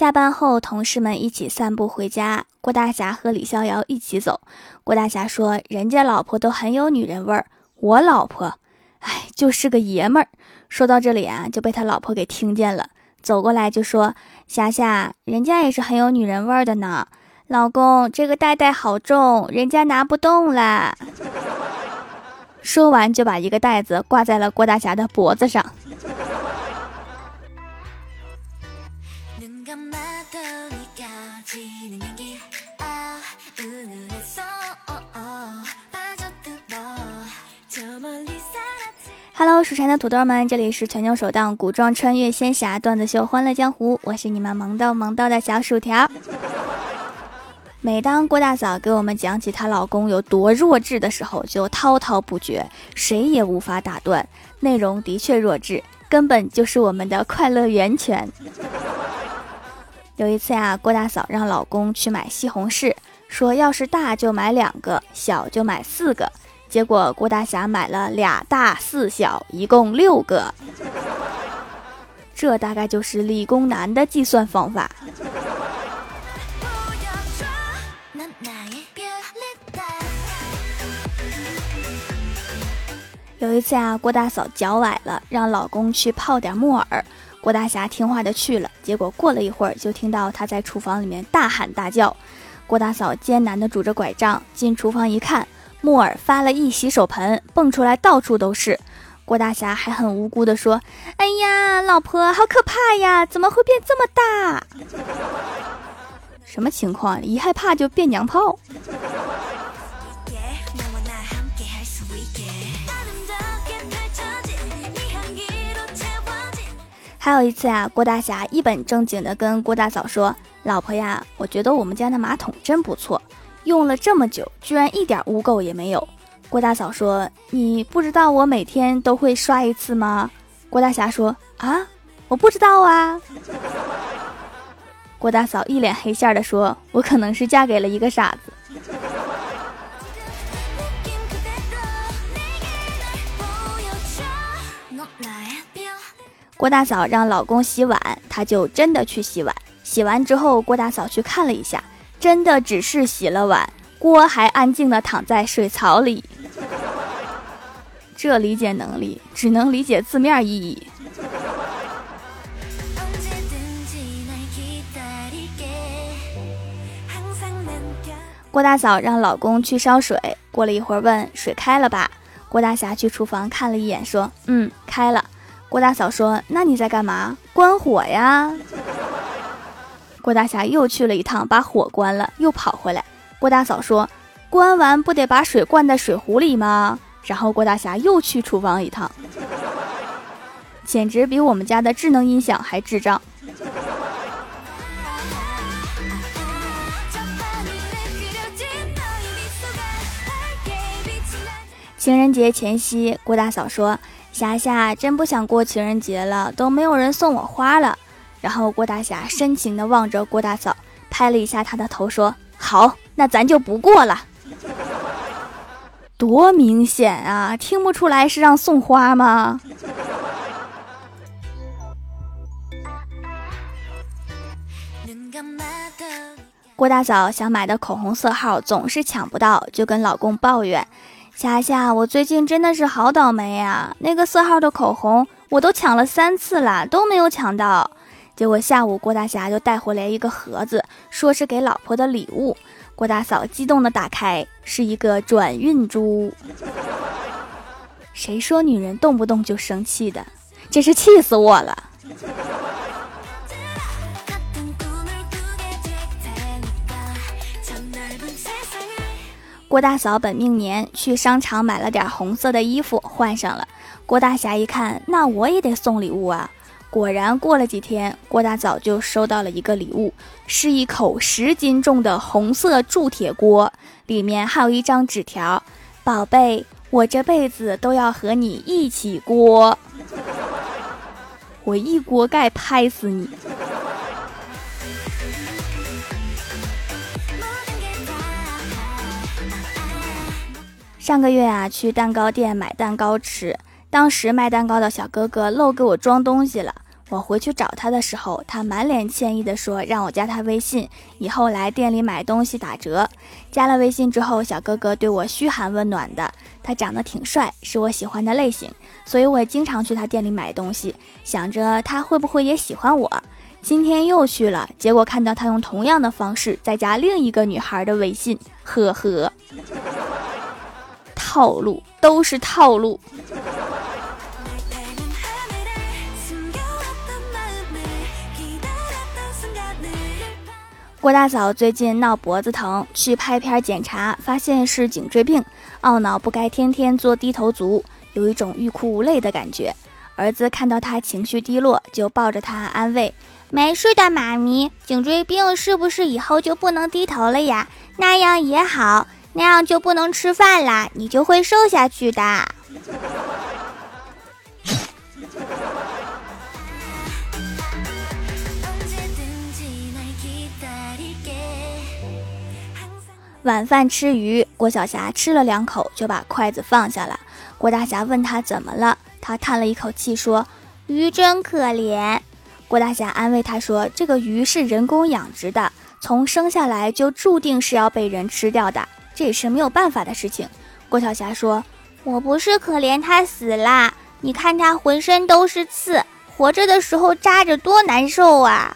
下班后，同事们一起散步回家。郭大侠和李逍遥一起走。郭大侠说：“人家老婆都很有女人味儿，我老婆，哎，就是个爷们儿。”说到这里啊，就被他老婆给听见了，走过来就说：“霞霞，人家也是很有女人味儿的呢。老公，这个袋袋好重，人家拿不动啦。”说完就把一个袋子挂在了郭大侠的脖子上。Hello，蜀山的土豆们，这里是全球首档古装穿越仙侠段子秀《欢乐江湖》，我是你们萌逗萌逗的小薯条。每当郭大嫂给我们讲起她老公有多弱智的时候，就滔滔不绝，谁也无法打断。内容的确弱智，根本就是我们的快乐源泉。有一次呀，郭大嫂让老公去买西红柿，说要是大就买两个，小就买四个。结果郭大侠买了俩大四小，一共六个。这大概就是理工男的计算方法。有一次啊，郭大嫂脚崴了，让老公去泡点木耳。郭大侠听话的去了。结果过了一会儿，就听到他在厨房里面大喊大叫。郭大嫂艰难的拄着拐杖进厨房一看。木耳发了一洗手盆，蹦出来到处都是。郭大侠还很无辜的说：“哎呀，老婆，好可怕呀！怎么会变这么大？什么情况？一害怕就变娘炮？”还有一次啊，郭大侠一本正经地跟郭大嫂说：“老婆呀，我觉得我们家的马桶真不错。”用了这么久，居然一点污垢也没有。郭大嫂说：“你不知道我每天都会刷一次吗？”郭大侠说：“啊，我不知道啊。” 郭大嫂一脸黑线的说：“我可能是嫁给了一个傻子。”郭大嫂让老公洗碗，他就真的去洗碗。洗完之后，郭大嫂去看了一下。真的只是洗了碗，锅还安静的躺在水槽里。这理解能力只能理解字面意义。郭大嫂让老公去烧水，过了一会儿问水开了吧？郭大侠去厨房看了一眼，说：“嗯，开了。”郭大嫂说：“那你在干嘛？关火呀。”郭大侠又去了一趟，把火关了，又跑回来。郭大嫂说：“关完不得把水灌在水壶里吗？”然后郭大侠又去厨房一趟，简直比我们家的智能音响还智障。情人节前夕，郭大嫂说：“霞霞真不想过情人节了，都没有人送我花了。”然后郭大侠深情地望着郭大嫂，拍了一下她的头，说：“好，那咱就不过了。”多明显啊，听不出来是让送花吗？郭大嫂想买的口红色号总是抢不到，就跟老公抱怨：“霞霞，我最近真的是好倒霉呀！那个色号的口红我都抢了三次了，都没有抢到。”结果下午，郭大侠就带回来一个盒子，说是给老婆的礼物。郭大嫂激动的打开，是一个转运珠。谁说女人动不动就生气的？真是气死我了！郭大嫂本命年，去商场买了点红色的衣服换上了。郭大侠一看，那我也得送礼物啊。果然，过了几天，郭大嫂就收到了一个礼物，是一口十斤重的红色铸铁锅，里面还有一张纸条：“宝贝，我这辈子都要和你一起锅，我一锅盖拍死你。”上个月啊，去蛋糕店买蛋糕吃。当时卖蛋糕的小哥哥漏给我装东西了，我回去找他的时候，他满脸歉意地说让我加他微信，以后来店里买东西打折。加了微信之后，小哥哥对我嘘寒问暖的，他长得挺帅，是我喜欢的类型，所以我也经常去他店里买东西，想着他会不会也喜欢我。今天又去了，结果看到他用同样的方式在加另一个女孩的微信，呵呵，套路都是套路。郭大嫂最近闹脖子疼，去拍片检查，发现是颈椎病，懊恼不该天天做低头族，有一种欲哭无泪的感觉。儿子看到他情绪低落，就抱着他安慰：“没事的，妈咪，颈椎病是不是以后就不能低头了呀？那样也好，那样就不能吃饭啦，你就会瘦下去的。”晚饭吃鱼，郭晓霞吃了两口就把筷子放下了。郭大侠问他怎么了，他叹了一口气说：“鱼真可怜。”郭大侠安慰他说：“这个鱼是人工养殖的，从生下来就注定是要被人吃掉的，这也是没有办法的事情。”郭晓霞说：“我不是可怜他死啦，你看他浑身都是刺，活着的时候扎着多难受啊。”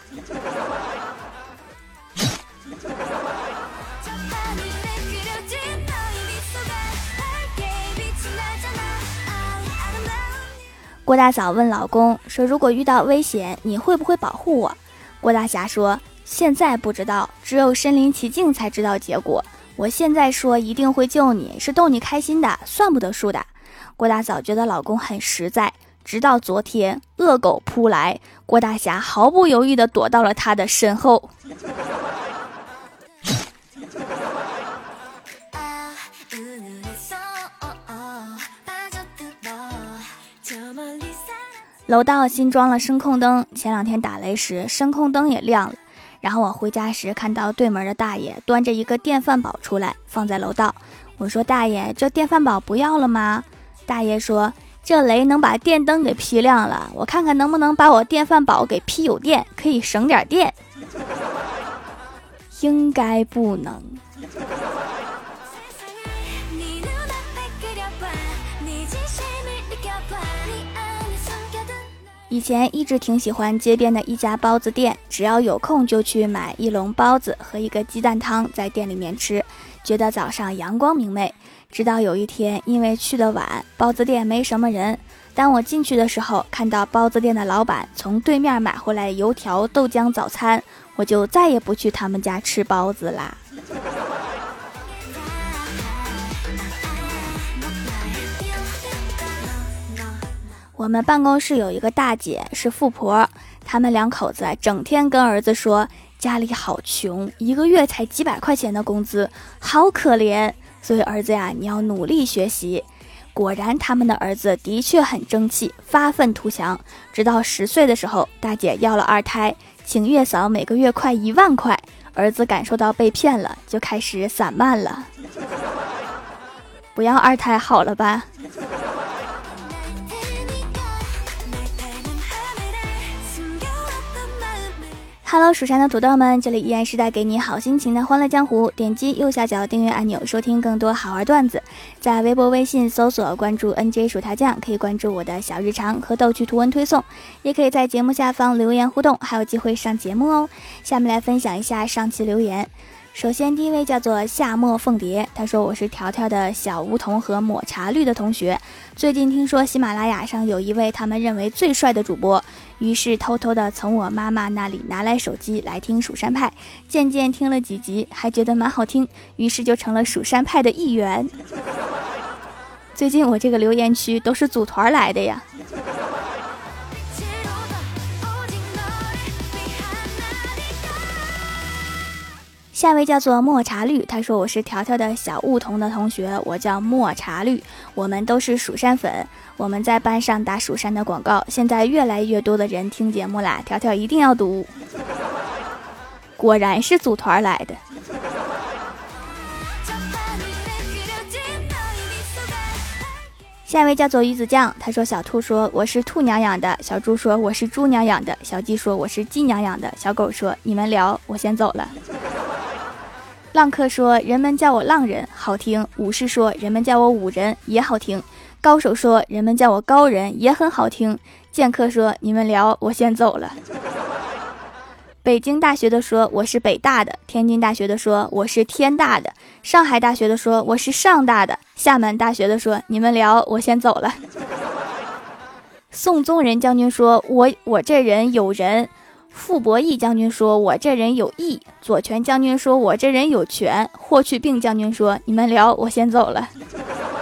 郭大嫂问老公说：“如果遇到危险，你会不会保护我？”郭大侠说：“现在不知道，只有身临其境才知道结果。我现在说一定会救你，是逗你开心的，算不得数的。”郭大嫂觉得老公很实在，直到昨天，恶狗扑来，郭大侠毫不犹豫地躲到了他的身后。楼道新装了声控灯，前两天打雷时声控灯也亮了。然后我回家时看到对门的大爷端着一个电饭煲出来，放在楼道。我说：“大爷，这电饭煲不要了吗？”大爷说：“这雷能把电灯给劈亮了，我看看能不能把我电饭煲给劈有电，可以省点电。”应该不能。以前一直挺喜欢街边的一家包子店，只要有空就去买一笼包子和一个鸡蛋汤，在店里面吃，觉得早上阳光明媚。直到有一天，因为去的晚，包子店没什么人。当我进去的时候，看到包子店的老板从对面买回来油条、豆浆早餐，我就再也不去他们家吃包子啦。我们办公室有一个大姐是富婆，他们两口子整天跟儿子说家里好穷，一个月才几百块钱的工资，好可怜。所以儿子呀，你要努力学习。果然，他们的儿子的确很争气，发愤图强。直到十岁的时候，大姐要了二胎，请月嫂每个月快一万块，儿子感受到被骗了，就开始散漫了。不要二胎好了吧？Hello，蜀山的土豆们，这里依然是带给你好心情的欢乐江湖。点击右下角订阅按钮，收听更多好玩段子。在微博、微信搜索关注 NJ 薯条酱，可以关注我的小日常和逗趣图文推送，也可以在节目下方留言互动，还有机会上节目哦。下面来分享一下上期留言。首先，第一位叫做夏末凤蝶，他说：“我是条条的小梧桐和抹茶绿的同学。最近听说喜马拉雅上有一位他们认为最帅的主播，于是偷偷的从我妈妈那里拿来手机来听蜀山派。渐渐听了几集，还觉得蛮好听，于是就成了蜀山派的一员。最近我这个留言区都是组团来的呀。”下一位叫做抹茶绿，他说我是条条的小梧桐的同学，我叫抹茶绿，我们都是蜀山粉，我们在班上打蜀山的广告，现在越来越多的人听节目啦，条条一定要读，果然是组团来的。下一位叫做鱼子酱，他说：“小兔说我是兔娘养的，小猪说我是猪娘养的，小鸡说我是鸡娘养的，小狗说你们聊，我先走了。”浪客说：“人们叫我浪人，好听；武士说人们叫我武人，也好听；高手说人们叫我高人，也很好听；剑客说你们聊，我先走了。”北京大学的说我是北大的，天津大学的说我是天大的，上海大学的说我是上大的，厦门大学的说你们聊，我先走了。宋宗仁将军说我我这人有人，傅伯义将军说我这人有义，左权将军说我这人有权，霍去病将军说你们聊，我先走了。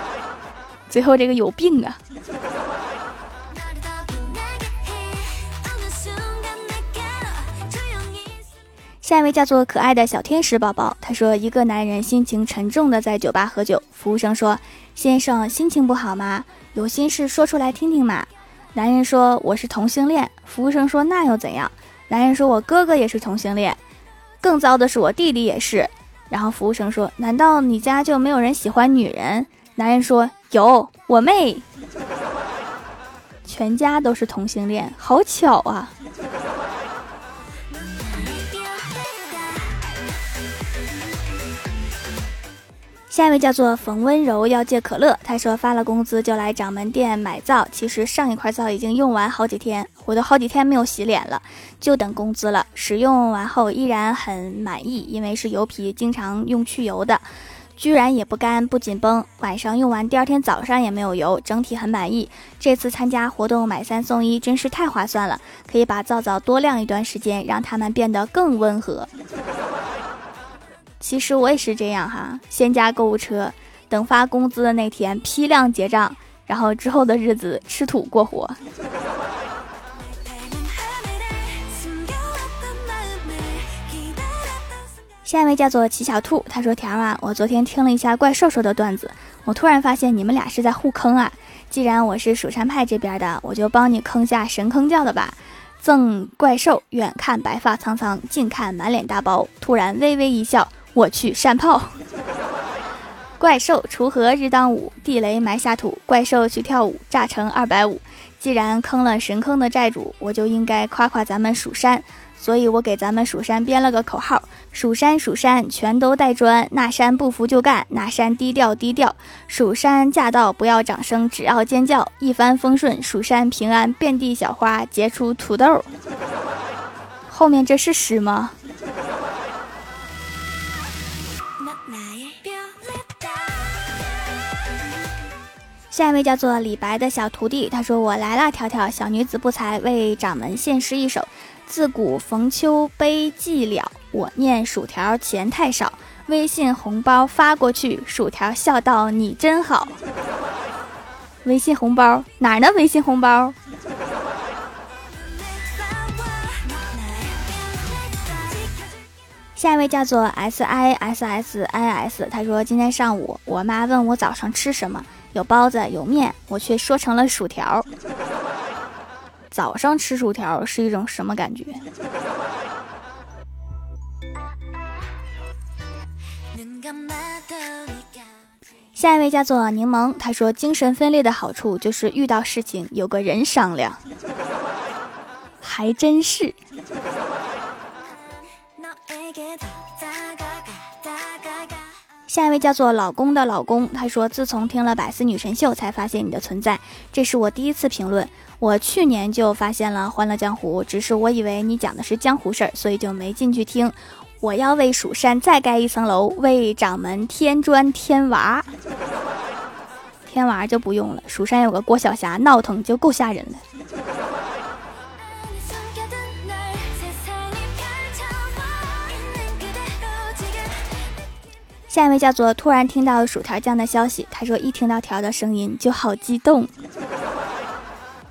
最后这个有病啊。下一位叫做可爱的小天使宝宝，他说：“一个男人心情沉重的在酒吧喝酒，服务生说：‘先生心情不好吗？有心事说出来听听嘛。’男人说：‘我是同性恋。’服务生说：‘那又怎样？’男人说：‘我哥哥也是同性恋，更糟的是我弟弟也是。’然后服务生说：‘难道你家就没有人喜欢女人？’男人说：‘有，我妹，全家都是同性恋，好巧啊。’”下一位叫做冯温柔，要戒可乐。他说发了工资就来掌门店买皂，其实上一块皂已经用完好几天，我都好几天没有洗脸了，就等工资了。使用完后依然很满意，因为是油皮，经常用去油的，居然也不干不紧绷。晚上用完，第二天早上也没有油，整体很满意。这次参加活动买三送一，真是太划算了，可以把皂皂多晾一段时间，让它们变得更温和。其实我也是这样哈，先加购物车，等发工资的那天批量结账，然后之后的日子吃土过活。下一位叫做齐小兔，他说：“条啊，我昨天听了一下怪兽兽的段子，我突然发现你们俩是在互坑啊。既然我是蜀山派这边的，我就帮你坑下神坑教的吧。赠怪兽，远看白发苍苍，近看满脸大包，突然微微一笑。”我去山炮，怪兽锄禾日当午，地雷埋下土。怪兽去跳舞，炸成二百五。既然坑了神坑的债主，我就应该夸夸咱们蜀山。所以我给咱们蜀山编了个口号：蜀山蜀山全都带砖，那山不服就干，那山低调低调。蜀山驾到，不要掌声，只要尖叫。一帆风顺，蜀山平安，遍地小花结出土豆。后面这是诗吗？下一位叫做李白的小徒弟，他说：“我来啦，条条小女子不才，为掌门献诗一首。自古逢秋悲寂寥，我念薯条钱太少，微信红包发过去，薯条笑道你真好。微信红包哪儿呢？微信红包。”下一位叫做 S I S S I S，他说：“今天上午我妈问我早上吃什么。”有包子有面，我却说成了薯条。早上吃薯条是一种什么感觉？下一位叫做柠檬，他说精神分裂的好处就是遇到事情有个人商量，还真是。下一位叫做老公的老公，他说：“自从听了百思女神秀，才发现你的存在。这是我第一次评论。我去年就发现了《欢乐江湖》，只是我以为你讲的是江湖事儿，所以就没进去听。我要为蜀山再盖一层楼，为掌门添砖添瓦。添瓦就不用了，蜀山有个郭晓霞，闹腾就够吓人了。”下一位叫做突然听到薯条酱的消息，他说一听到条的声音就好激动，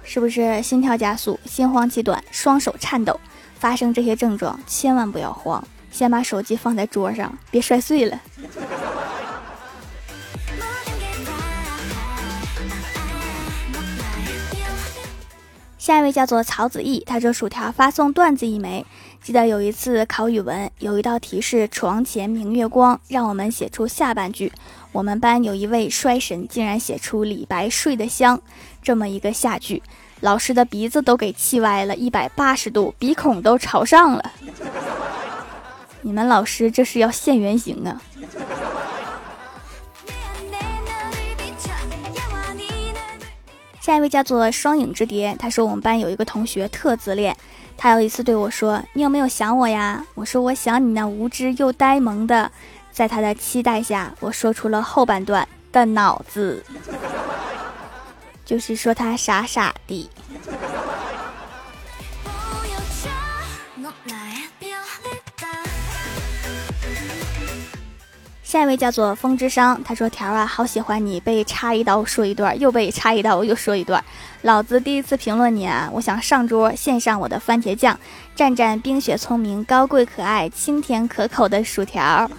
是不是心跳加速、心慌气短、双手颤抖？发生这些症状千万不要慌，先把手机放在桌上，别摔碎了。下一位叫做曹子毅，他说薯条发送段子一枚。记得有一次考语文，有一道题是“床前明月光”，让我们写出下半句。我们班有一位衰神，竟然写出“李白睡得香”这么一个下句，老师的鼻子都给气歪了，一百八十度，鼻孔都朝上了。你们老师这是要现原形啊！下一位叫做双影之蝶，他说我们班有一个同学特自恋。他有一次对我说：“你有没有想我呀？”我说：“我想你那无知又呆萌的。”在他的期待下，我说出了后半段的脑子，就是说他傻傻的。下一位叫做风之殇，他说：“条啊，好喜欢你被插一刀说一段，又被插一刀又说一段。老子第一次评论你啊，我想上桌献上我的番茄酱，蘸蘸冰雪聪明、高贵可爱、清甜可口的薯条。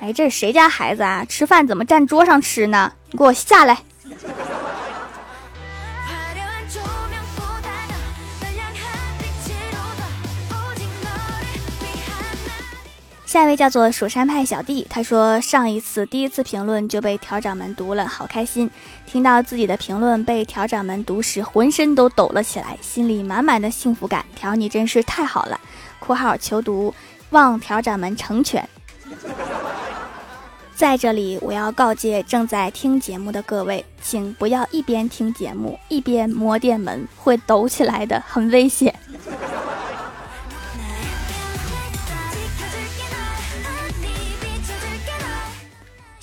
哎，这是谁家孩子啊？吃饭怎么站桌上吃呢？你给我下来！”下一位叫做蜀山派小弟，他说上一次第一次评论就被调掌门读了，好开心！听到自己的评论被调掌门读时，浑身都抖了起来，心里满满的幸福感。调你真是太好了！（括号求读，望调掌门成全。）在这里，我要告诫正在听节目的各位，请不要一边听节目一边摸电门，会抖起来的，很危险。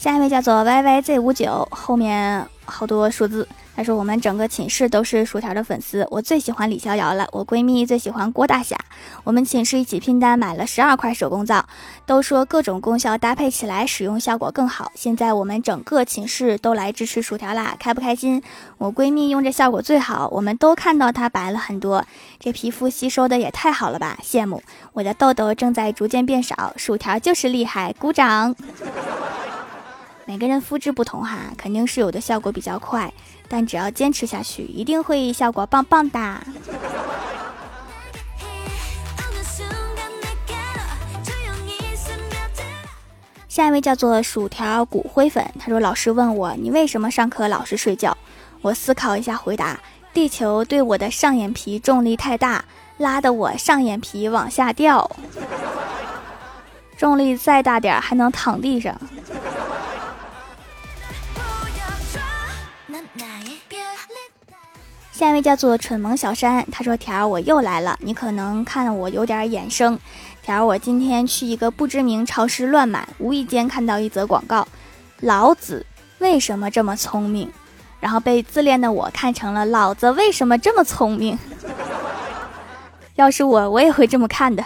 下一位叫做 Y Y Z 五九，后面好多数字。他说我们整个寝室都是薯条的粉丝，我最喜欢李逍遥了，我闺蜜最喜欢郭大侠。我们寝室一起拼单买了十二块手工皂，都说各种功效搭配起来使用效果更好。现在我们整个寝室都来支持薯条啦，开不开心？我闺蜜用着效果最好，我们都看到她白了很多，这皮肤吸收的也太好了吧，羡慕！我的痘痘正在逐渐变少，薯条就是厉害，鼓掌！每个人肤质不同哈，肯定是有的效果比较快，但只要坚持下去，一定会效果棒棒的。下一位叫做薯条骨灰粉，他说：“老师问我你为什么上课老是睡觉？”我思考一下回答：“地球对我的上眼皮重力太大，拉得我上眼皮往下掉。重力再大点还能躺地上。”下一位叫做蠢萌小山，他说：“条儿，我又来了，你可能看我有点眼生。条儿，我今天去一个不知名超市乱买，无意间看到一则广告，老子为什么这么聪明？然后被自恋的我看成了老子为什么这么聪明？要是我，我也会这么看的。”